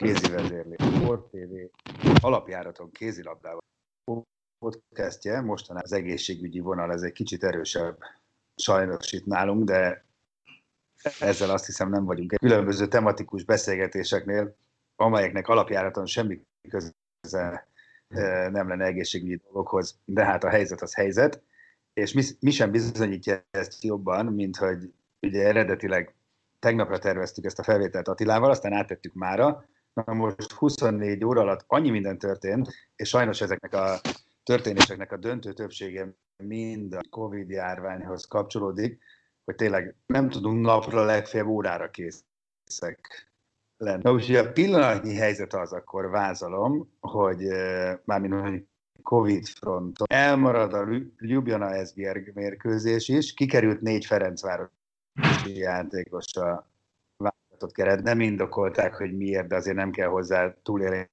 kézi vezérlés, Sport TV, alapjáraton kézilabdával podcastje, mostanában az egészségügyi vonal, ez egy kicsit erősebb sajnos itt nálunk, de ezzel azt hiszem nem vagyunk. Különböző tematikus beszélgetéseknél, amelyeknek alapjáraton semmi köze nem lenne egészségügyi dolgokhoz, de hát a helyzet az helyzet, és mi, mi sem bizonyítja ezt jobban, mint hogy ugye eredetileg tegnapra terveztük ezt a felvételt Attilával, aztán áttettük mára, Na most 24 óra alatt annyi minden történt, és sajnos ezeknek a történéseknek a döntő többsége mind a Covid járványhoz kapcsolódik, hogy tényleg nem tudunk napra legfeljebb órára készek lenni. Na, úgyhogy a pillanatnyi helyzet az, akkor vázalom, hogy mármint hogy Covid fronton elmarad a Ljubljana Esbjerg mérkőzés is, kikerült négy Ferencvárosi játékos a válogatott keret. Nem indokolták, hogy miért, de azért nem kell hozzá túlélni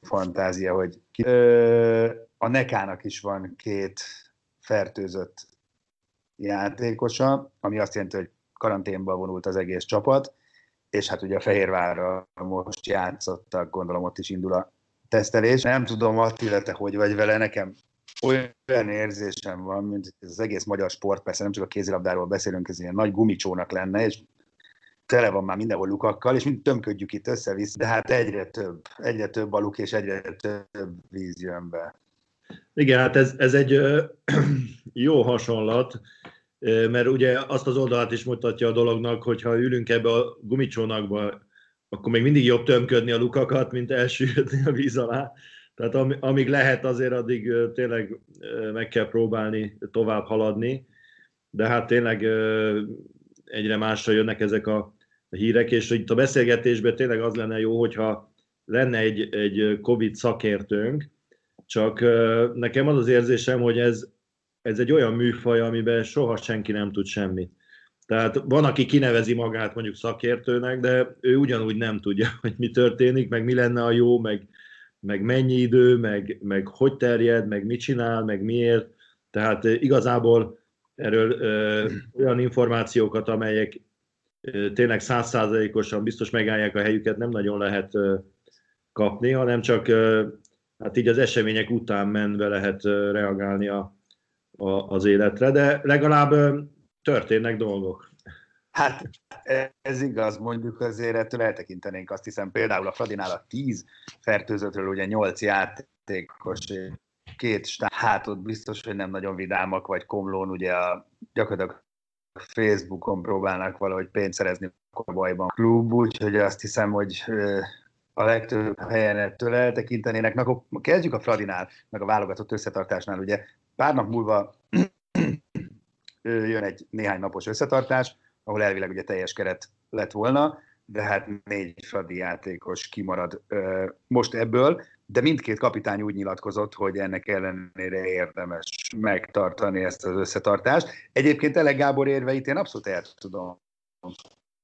fantázia, hogy ki... Ö, a Nekának is van két fertőzött játékosa, ami azt jelenti, hogy karanténba vonult az egész csapat, és hát ugye a Fehérvárra most játszottak, gondolom ott is indul a tesztelés. Nem tudom, Attila, te hogy vagy vele, nekem olyan érzésem van, mint az egész magyar sport, persze nem csak a kézilabdáról beszélünk, ez ilyen nagy gumicsónak lenne, és tele van már mindenhol lukakkal, és mind tömködjük itt össze-vissza, de hát egyre több, egyre több a és egyre több víz jön be. Igen, hát ez, ez egy jó hasonlat, mert ugye azt az oldalát is mutatja a dolognak, hogy ha ülünk ebbe a gumicsónakba, akkor még mindig jobb tömködni a lukakat, mint elsüllyedni a víz alá. Tehát amíg lehet, azért addig tényleg meg kell próbálni tovább haladni, de hát tényleg egyre másra jönnek ezek a hírek, és itt a beszélgetésben tényleg az lenne jó, hogyha lenne egy, egy COVID szakértőnk, csak nekem az az érzésem, hogy ez, ez egy olyan műfaj, amiben soha senki nem tud semmit. Tehát van, aki kinevezi magát mondjuk szakértőnek, de ő ugyanúgy nem tudja, hogy mi történik, meg mi lenne a jó, meg, meg mennyi idő, meg, meg hogy terjed, meg mit csinál, meg miért. Tehát igazából erről ö, olyan információkat, amelyek tényleg százszázalékosan biztos megállják a helyüket, nem nagyon lehet kapni, hanem csak hát így az események után menve lehet reagálni a, a, az életre, de legalább történnek dolgok. Hát ez igaz, mondjuk azért ettől eltekintenénk azt hiszem például a Fradinál a 10 fertőzöttről ugye 8 játékos, két stá, hát ott biztos, hogy nem nagyon vidámak, vagy Komlón ugye a, gyakorlatilag Facebookon próbálnak valahogy pénzt szerezni a bajban klub, úgyhogy azt hiszem, hogy a legtöbb helyen ettől eltekintenének. Na, akkor kezdjük a Fradinál, meg a válogatott összetartásnál. Ugye pár nap múlva jön egy néhány napos összetartás, ahol elvileg ugye teljes keret lett volna, de hát négy Fradi játékos kimarad most ebből, de mindkét kapitány úgy nyilatkozott, hogy ennek ellenére érdemes megtartani ezt az összetartást. Egyébként Elek Gábor érveit én abszolút el tudom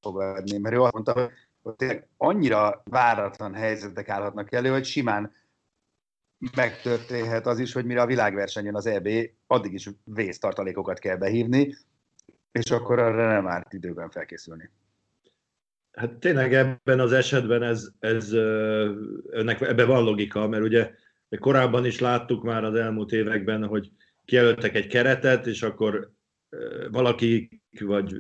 fogadni, mert ő azt mondta, hogy tényleg annyira váratlan helyzetek állhatnak elő, hogy simán megtörténhet az is, hogy mire a világversenyen az EB, addig is vésztartalékokat kell behívni, és akkor arra nem árt időben felkészülni. Hát tényleg ebben az esetben ez, ez ennek, ebben van logika, mert ugye korábban is láttuk már az elmúlt években, hogy kijelöltek egy keretet, és akkor valaki vagy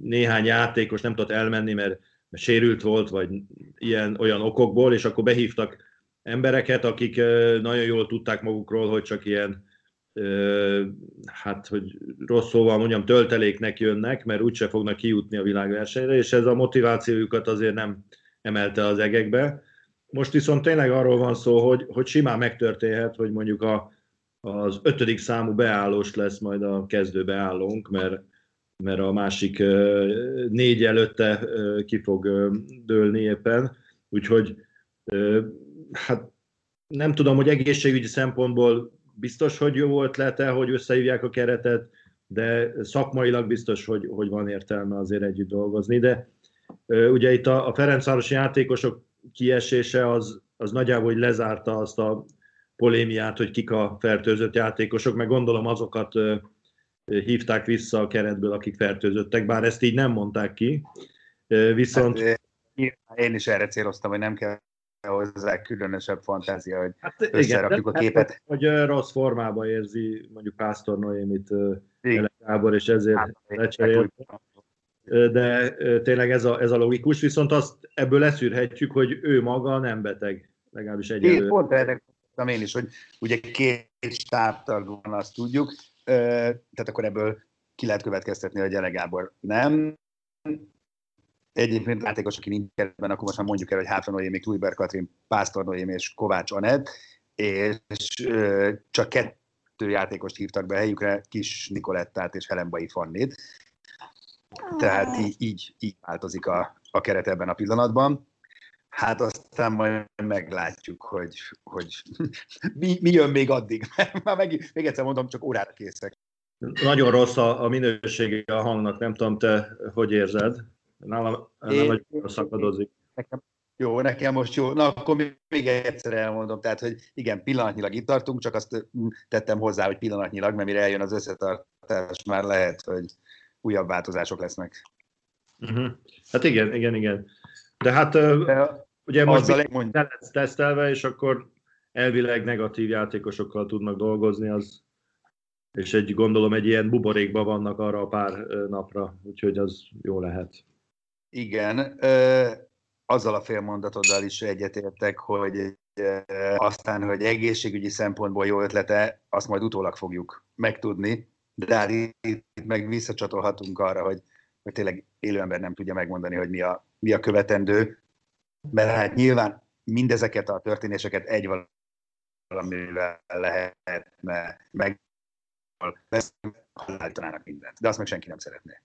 néhány játékos nem tudott elmenni, mert sérült volt, vagy ilyen olyan okokból, és akkor behívtak embereket, akik nagyon jól tudták magukról, hogy csak ilyen hát, hogy rossz szóval mondjam, tölteléknek jönnek, mert úgyse fognak kijutni a világversenyre, és ez a motivációjukat azért nem emelte az egekbe. Most viszont tényleg arról van szó, hogy, hogy simán megtörténhet, hogy mondjuk a, az ötödik számú beállós lesz majd a kezdő beállónk, mert, mert a másik négy előtte ki fog dőlni éppen. Úgyhogy hát nem tudom, hogy egészségügyi szempontból biztos, hogy jó ötlete, hogy összehívják a keretet, de szakmailag biztos, hogy, hogy van értelme azért együtt dolgozni. De ugye itt a, a Ferencvárosi játékosok kiesése az, az nagyjából hogy lezárta azt a polémiát, hogy kik a fertőzött játékosok, meg gondolom azokat hívták vissza a keretből, akik fertőzöttek, bár ezt így nem mondták ki. Viszont... Hát, én is erre céloztam, hogy nem kell hozzá különösebb fantázia, hogy hát összerakjuk igen, a képet. Hogy rossz formában érzi mondjuk Pásztor Noémit Gábor, és ezért hát, lecserélt. De tényleg ez a, ez a logikus, viszont azt ebből leszűrhetjük, hogy ő maga nem beteg, legalábbis egyelőre. Én pont erre én is, hogy ugye két stábtag van, azt tudjuk, tehát akkor ebből ki lehet következtetni, hogy Gábor nem, Egyébként játékos, aki nincs keretben, akkor most már mondjuk el, hogy Hátra Noémi, Kluiber Katrin, Pásztor Noémi és Kovács Anett, és ö, csak kettő játékost hívtak be helyükre, Kis Nikolettát és Helenbai Fannit. Tehát így, így, így változik a, a keret ebben a pillanatban. Hát aztán majd meglátjuk, hogy, hogy mi, mi jön még addig. Már meg, még egyszer mondom, csak órára készek. Nagyon rossz a, a minősége a hangnak, nem tudom, te hogy érzed? Nálam, nálam egy szakadozik. Nekem, jó, nekem most jó. Na, akkor még egyszer elmondom. Tehát, hogy igen, pillanatnyilag itt tartunk, csak azt tettem hozzá, hogy pillanatnyilag, mert mire eljön az összetartás, már lehet, hogy újabb változások lesznek. Uh-huh. Hát igen, igen, igen. De hát De ugye most le lesz tesztelve, és akkor elvileg negatív játékosokkal tudnak dolgozni, az, és egy gondolom egy ilyen buborékban vannak arra a pár napra, úgyhogy az jó lehet. Igen, azzal a félmondatoddal is egyetértek, hogy aztán, hogy egészségügyi szempontból jó ötlete, azt majd utólag fogjuk megtudni, de hát itt meg visszacsatolhatunk arra, hogy, hogy tényleg élő ember nem tudja megmondani, hogy mi a, mi a követendő, mert hát nyilván mindezeket a történéseket egy valamivel lehetne meg haláltanának mindent, de azt meg senki nem szeretné.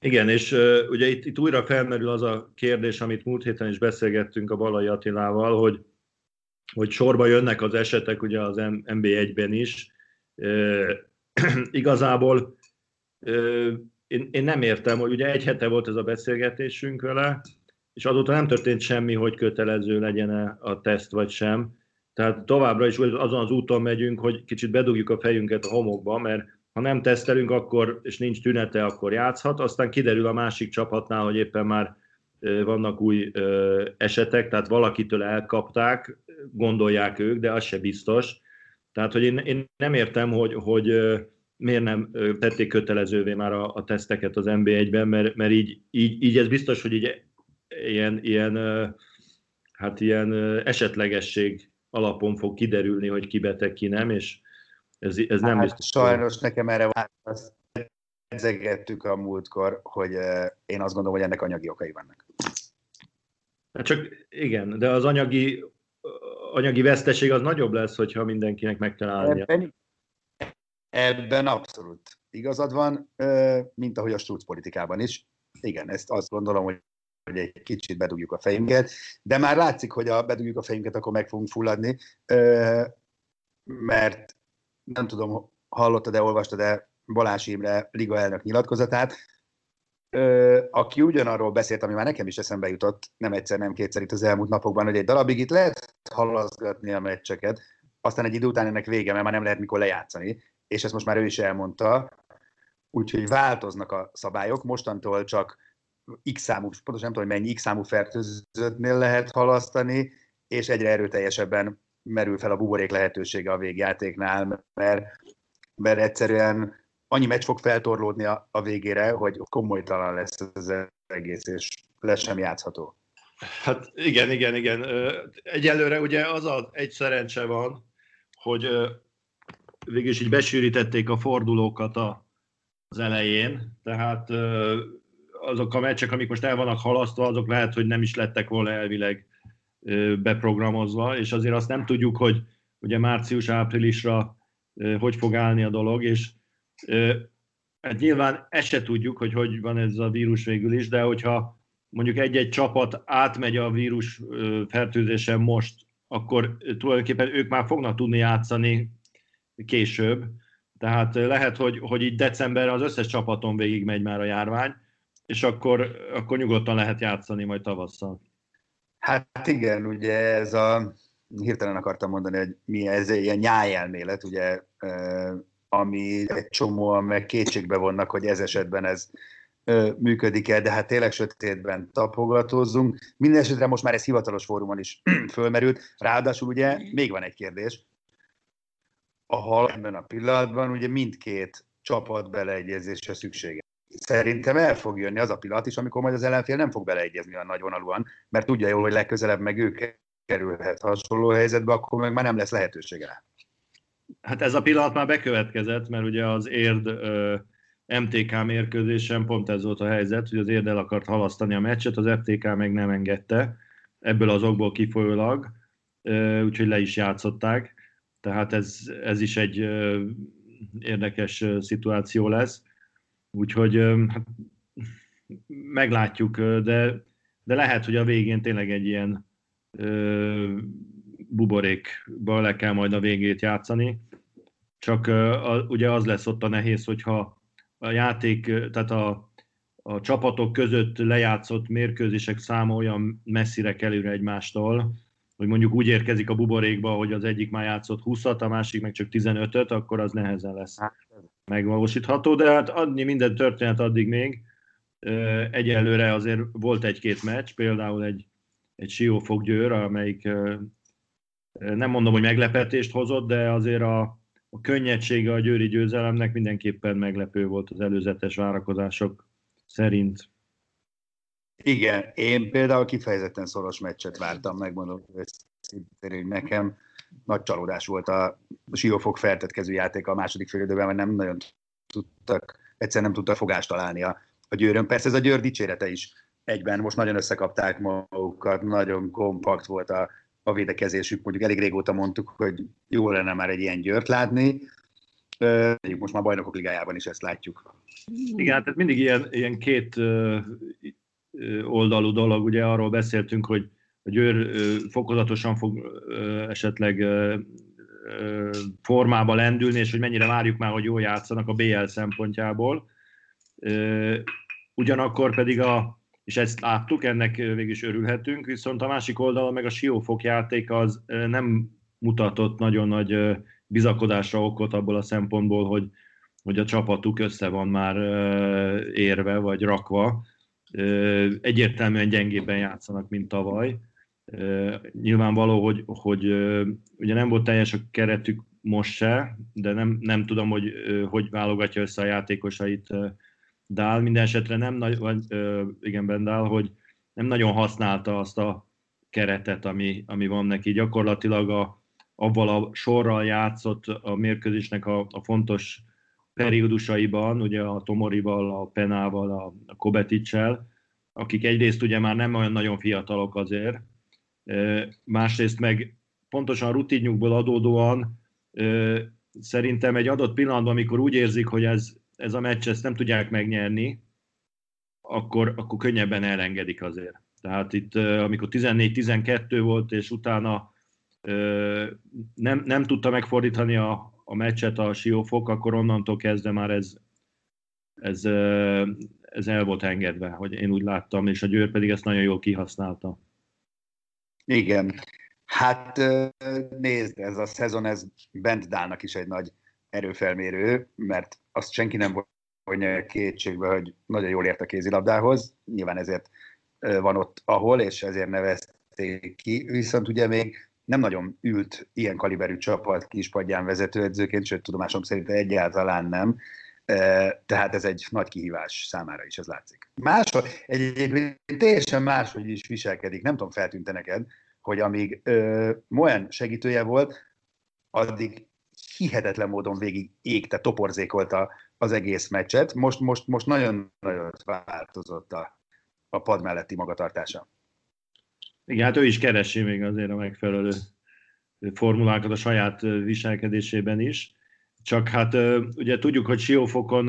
Igen, és uh, ugye itt, itt újra felmerül az a kérdés, amit múlt héten is beszélgettünk a Balai Attilával, hogy, hogy sorba jönnek az esetek ugye az MB1-ben is. Uh, igazából uh, én, én nem értem, hogy ugye egy hete volt ez a beszélgetésünk vele, és azóta nem történt semmi, hogy kötelező legyen a teszt vagy sem. Tehát továbbra is azon az úton megyünk, hogy kicsit bedugjuk a fejünket a homokba, mert ha nem tesztelünk, akkor, és nincs tünete, akkor játszhat. Aztán kiderül a másik csapatnál, hogy éppen már vannak új esetek, tehát valakitől elkapták, gondolják ők, de az se biztos. Tehát, hogy én, én nem értem, hogy, hogy miért nem tették kötelezővé már a, a teszteket az NB1-ben, mert, mert így, így, így ez biztos, hogy így ilyen, ilyen, hát ilyen esetlegesség alapon fog kiderülni, hogy ki beteg, ki nem, és ez, ez nem hát, biztos. Sajnos nekem erre választ edzegettük a múltkor, hogy én azt gondolom, hogy ennek anyagi okai vannak. Hát csak igen, de az anyagi, anyagi veszteség az nagyobb lesz, hogyha mindenkinek meg kell állnia. Ebben, ebben abszolút igazad van, mint ahogy a struc politikában is. Igen, ezt azt gondolom, hogy hogy egy kicsit bedugjuk a fejünket, de már látszik, hogy a bedugjuk a fejünket, akkor meg fogunk fulladni, mert nem tudom, hallottad-e, olvastad-e Balázs Imre liga elnök nyilatkozatát, aki ugyanarról beszélt, ami már nekem is eszembe jutott, nem egyszer, nem kétszer itt az elmúlt napokban, hogy egy darabig itt lehet halaszgatni a meccseket, aztán egy idő után ennek vége, mert már nem lehet mikor lejátszani, és ezt most már ő is elmondta, úgyhogy változnak a szabályok, mostantól csak x számú, pontosan nem tudom, hogy mennyi x számú fertőzöttnél lehet halasztani, és egyre erőteljesebben merül fel a buborék lehetősége a végjátéknál, mert, mert egyszerűen annyi meccs fog feltorlódni a, a végére, hogy komolytalan lesz az egész, és lesz sem játszható. Hát igen, igen, igen. Egyelőre ugye az a egy szerencse van, hogy végül is így besűrítették a fordulókat a, az elején, tehát azok a meccsek, amik most el vannak halasztva, azok lehet, hogy nem is lettek volna elvileg beprogramozva, és azért azt nem tudjuk, hogy ugye március-áprilisra hogy fog állni a dolog, és hát nyilván ezt se tudjuk, hogy hogy van ez a vírus végül is, de hogyha mondjuk egy-egy csapat átmegy a vírus fertőzésen most, akkor tulajdonképpen ők már fognak tudni játszani később. Tehát lehet, hogy, hogy így decemberre az összes csapaton végig megy már a járvány, és akkor, akkor nyugodtan lehet játszani majd tavasszal. Hát igen, ugye ez a, hirtelen akartam mondani, hogy mi ez ilyen nyájelmélet, ugye, ami egy csomóan meg kétségbe vonnak, hogy ez esetben ez működik-e, de hát tényleg sötétben tapogatózzunk. Mindenesetre most már ez hivatalos fórumon is fölmerült. Ráadásul ugye még van egy kérdés. A hal ebben a pillanatban ugye mindkét csapat beleegyezésre szüksége. Szerintem el fog jönni az a pillanat is, amikor majd az ellenfél nem fog beleegyezni a nagyvonalúan, mert tudja jól, hogy legközelebb meg ő kerülhet hasonló helyzetbe, akkor meg már nem lesz lehetősége rá. Hát ez a pillanat már bekövetkezett, mert ugye az érd MTK mérkőzésen pont ez volt a helyzet, hogy az érd el akart halasztani a meccset, az FTK meg nem engedte, ebből az okból kifolyólag, úgyhogy le is játszották. Tehát ez, ez is egy érdekes szituáció lesz. Úgyhogy hát, meglátjuk, de, de lehet, hogy a végén tényleg egy ilyen buborékba le kell majd a végét játszani. Csak a, ugye az lesz ott a nehéz, hogyha a játék, tehát a, a csapatok között lejátszott mérkőzések száma olyan messzire kerül egymástól, hogy mondjuk úgy érkezik a buborékba, hogy az egyik már játszott 20 a másik meg csak 15-öt, akkor az nehezen lesz hát, megvalósítható, de hát adni minden történet addig még. Egyelőre azért volt egy-két meccs, például egy, egy Siófok Győr, amelyik nem mondom, hogy meglepetést hozott, de azért a, a könnyedsége a győri győzelemnek mindenképpen meglepő volt az előzetes várakozások szerint. Igen, én például kifejezetten szoros meccset vártam, megmondom hogy nekem nagy csalódás volt a Siófok feltetkező játék a második félidőben, mert nem nagyon tudtak, egyszer nem tudtak fogást találni a, a győrön. Persze ez a győr dicsérete is egyben, most nagyon összekapták magukat, nagyon kompakt volt a, a védekezésük, mondjuk elég régóta mondtuk, hogy jó lenne már egy ilyen győrt látni, most már bajnokok ligájában is ezt látjuk. Igen, hát ez mindig ilyen, ilyen két oldalú dolog, ugye arról beszéltünk, hogy a Győr fokozatosan fog esetleg formába lendülni, és hogy mennyire várjuk már, hogy jól játszanak a BL szempontjából. Ugyanakkor pedig a, és ezt láttuk, ennek végig is örülhetünk, viszont a másik oldalon meg a Siófok játék az nem mutatott nagyon nagy bizakodásra okot abból a szempontból, hogy, hogy a csapatuk össze van már érve, vagy rakva. Egyértelműen gyengébben játszanak, mint tavaly Nyilvánvaló, hogy, hogy ugye nem volt teljes a keretük most se, de nem, nem tudom, hogy hogy válogatja össze a játékosait Dál. Minden esetre nem nagy, vagy, igen, Bendál, hogy nem nagyon használta azt a keretet, ami, ami van neki. Gyakorlatilag a, avval a sorral játszott a mérkőzésnek a, a fontos periódusaiban, ugye a Tomorival, a Penával, a, a Kobeticsel, akik egyrészt ugye már nem olyan nagyon fiatalok azért, másrészt meg pontosan rutinjukból adódóan szerintem egy adott pillanatban, amikor úgy érzik, hogy ez, ez a meccs ezt nem tudják megnyerni, akkor, akkor könnyebben elengedik azért. Tehát itt, amikor 14-12 volt, és utána nem, nem tudta megfordítani a, a meccset a Siófok, akkor onnantól kezdve már ez, ez, ez el volt engedve, hogy én úgy láttam, és a Győr pedig ezt nagyon jól kihasználta. Igen. Hát nézd, ez a szezon, ez Bent Dálnak is egy nagy erőfelmérő, mert azt senki nem vonja kétségbe, hogy nagyon jól ért a kézilabdához, nyilván ezért van ott ahol, és ezért nevezték ki, viszont ugye még nem nagyon ült ilyen kaliberű csapat kispadján vezetőedzőként, sőt tudomásom szerint egyáltalán nem. Tehát ez egy nagy kihívás számára is, ez látszik. Más, egyébként teljesen máshogy is viselkedik, nem tudom, feltűnte neked, hogy amíg Moen segítője volt, addig hihetetlen módon végig égte, toporzékolta az egész meccset. Most, most, most nagyon nagyon változott a, a pad melletti magatartása. Igen, hát ő is keresi még azért a megfelelő formulákat a saját viselkedésében is. Csak hát ugye tudjuk, hogy Siófokon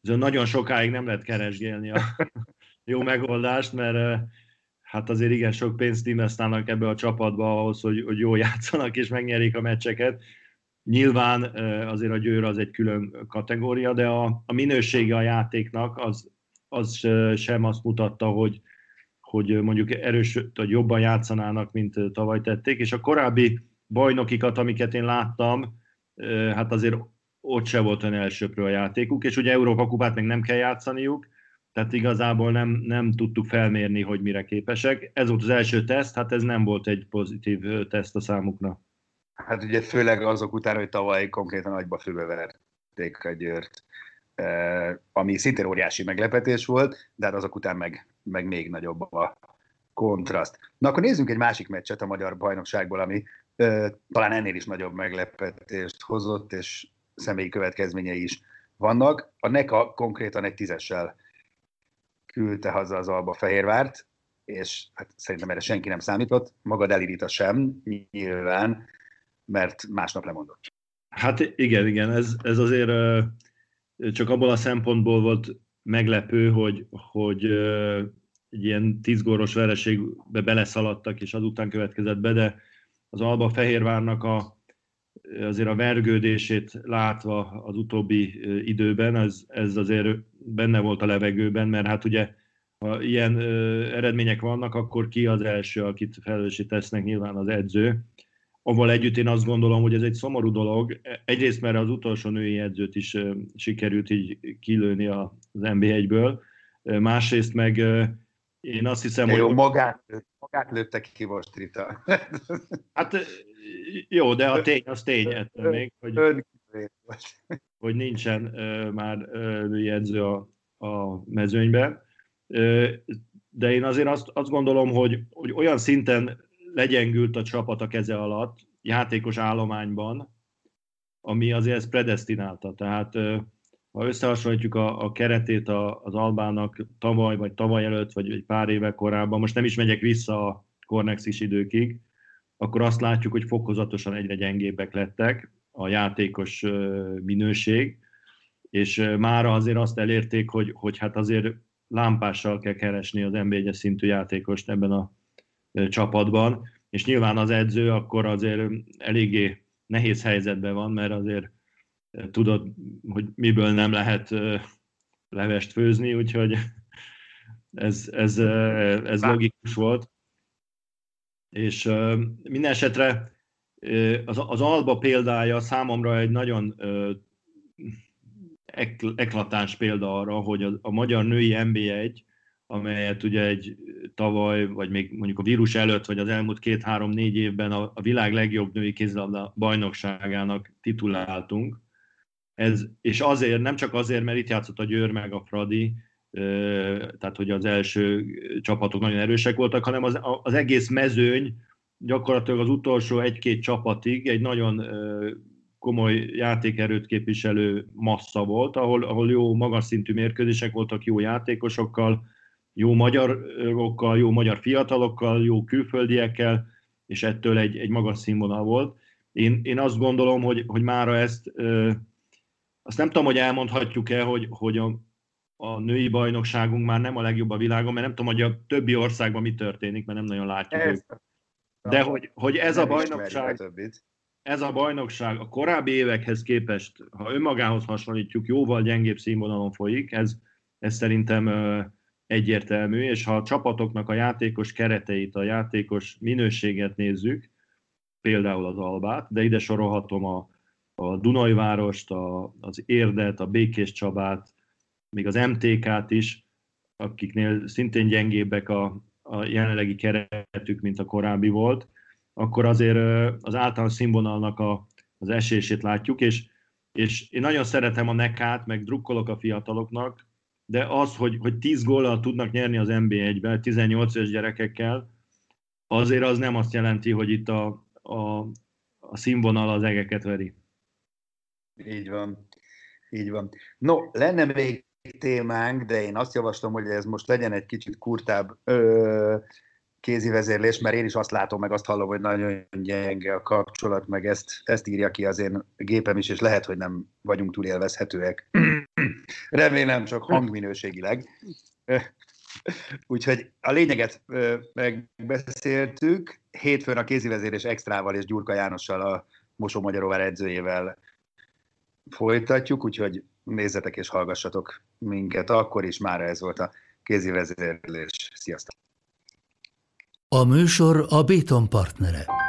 nagyon sokáig nem lehet keresgélni a jó megoldást, mert hát azért igen sok pénzt investálnak ebbe a csapatba ahhoz, hogy, hogy jól játszanak és megnyerik a meccseket. Nyilván azért a győr az egy külön kategória, de a, a minősége a játéknak az, az sem azt mutatta, hogy, hogy mondjuk erős, hogy jobban játszanának, mint tavaly tették, és a korábbi bajnokikat, amiket én láttam, hát azért ott se volt olyan elsőprő a játékuk, és ugye Európa kupát meg nem kell játszaniuk, tehát igazából nem, nem tudtuk felmérni, hogy mire képesek. Ez volt az első teszt, hát ez nem volt egy pozitív teszt a számukra. Hát ugye főleg azok után, hogy tavaly konkrétan nagyba főbeverték a Győrt, ami szintén óriási meglepetés volt, de hát azok után meg, meg még nagyobb a kontraszt. Na akkor nézzünk egy másik meccset a magyar bajnokságból, ami talán ennél is nagyobb meglepetést hozott, és személyi következményei is vannak. A NECA konkrétan egy tízessel küldte haza az Alba Fehérvárt, és hát szerintem erre senki nem számított, maga Delirita sem, nyilván, mert másnap lemondott. Hát igen, igen, ez, ez azért csak abból a szempontból volt meglepő, hogy, hogy egy ilyen tízgóros vereségbe beleszaladtak, és azután következett be, de az Alba Fehérvárnak a, azért a vergődését látva az utóbbi időben, ez, ez azért benne volt a levegőben, mert hát ugye ha ilyen eredmények vannak, akkor ki az első, akit felelőssé tesznek, nyilván az edző. Avval együtt én azt gondolom, hogy ez egy szomorú dolog. Egyrészt, mert az utolsó női edzőt is sikerült így kilőni az NB1-ből, másrészt meg én azt hiszem, de jó, hogy... Magát, magát lőttek ki most, Rita. hát jó, de a tény, az tény ettől még, hogy, hogy nincsen uh, már uh, edző a, a mezőnyben. Uh, de én azért azt, azt gondolom, hogy, hogy olyan szinten legyengült a csapat a keze alatt, játékos állományban, ami azért ezt predestinálta. Tehát ha összehasonlítjuk a, a keretét a, az Albának tavaly, vagy tavaly előtt, vagy egy pár éve korábban, most nem is megyek vissza a Cornexis időkig, akkor azt látjuk, hogy fokozatosan egyre gyengébbek lettek a játékos minőség, és mára azért azt elérték, hogy, hogy hát azért lámpással kell keresni az nb szintű játékost ebben a csapatban, és nyilván az edző akkor azért eléggé nehéz helyzetben van, mert azért tudod, hogy miből nem lehet levest főzni, úgyhogy ez, ez, ez logikus volt. És minden esetre az, az Alba példája számomra egy nagyon eklatáns példa arra, hogy a, a magyar női NB1, amelyet ugye egy tavaly, vagy még mondjuk a vírus előtt, vagy az elmúlt két-három-négy évben a, a világ legjobb női kézilabda bajnokságának tituláltunk, ez, és azért, nem csak azért, mert itt játszott a Győr meg a Fradi, tehát hogy az első csapatok nagyon erősek voltak, hanem az, az egész mezőny gyakorlatilag az utolsó egy-két csapatig egy nagyon komoly játékerőt képviselő massza volt, ahol, ahol jó magas szintű mérkőzések voltak, jó játékosokkal, jó magyarokkal, jó magyar fiatalokkal, jó külföldiekkel, és ettől egy, egy magas színvonal volt. Én, én azt gondolom, hogy, hogy mára ezt azt nem tudom, hogy elmondhatjuk-e, hogy, hogy a, a női bajnokságunk már nem a legjobb a világon, mert nem tudom, hogy a többi országban mi történik, mert nem nagyon látjuk. Ez, De hogy, hogy ez a bajnokság, ez a bajnokság a korábbi évekhez képest, ha önmagához hasonlítjuk, jóval gyengébb színvonalon folyik, ez, ez szerintem egyértelmű, és ha a csapatoknak a játékos kereteit, a játékos minőséget nézzük, például az Albát, de ide sorolhatom a, a Dunajvárost, a, az Érdet, a Békés Csabát, még az MTK-t is, akiknél szintén gyengébbek a, a jelenlegi keretük, mint a korábbi volt, akkor azért az általános színvonalnak a, az esését látjuk, és és én nagyon szeretem a nekát, meg drukkolok a fiataloknak, de az, hogy, hogy 10 góllal tudnak nyerni az NB1-be, 18 éves gyerekekkel, azért az nem azt jelenti, hogy itt a, a, a színvonal az egeket veri. Így van. Így van. No, lenne még témánk, de én azt javaslom, hogy ez most legyen egy kicsit kurtább ö, kézi vezérlés, mert én is azt látom, meg azt hallom, hogy nagyon gyenge a kapcsolat, meg ezt, ezt írja ki az én gépem is, és lehet, hogy nem vagyunk túl élvezhetőek. Remélem csak hangminőségileg. Úgyhogy a lényeget megbeszéltük. Hétfőn a kézivezérés extrával és Gyurka Jánossal a Mosó Magyaróvár edzőjével folytatjuk, úgyhogy nézzetek és hallgassatok minket akkor is. Már ez volt a kézivezérlés. Sziasztok! A műsor a Béton partnere.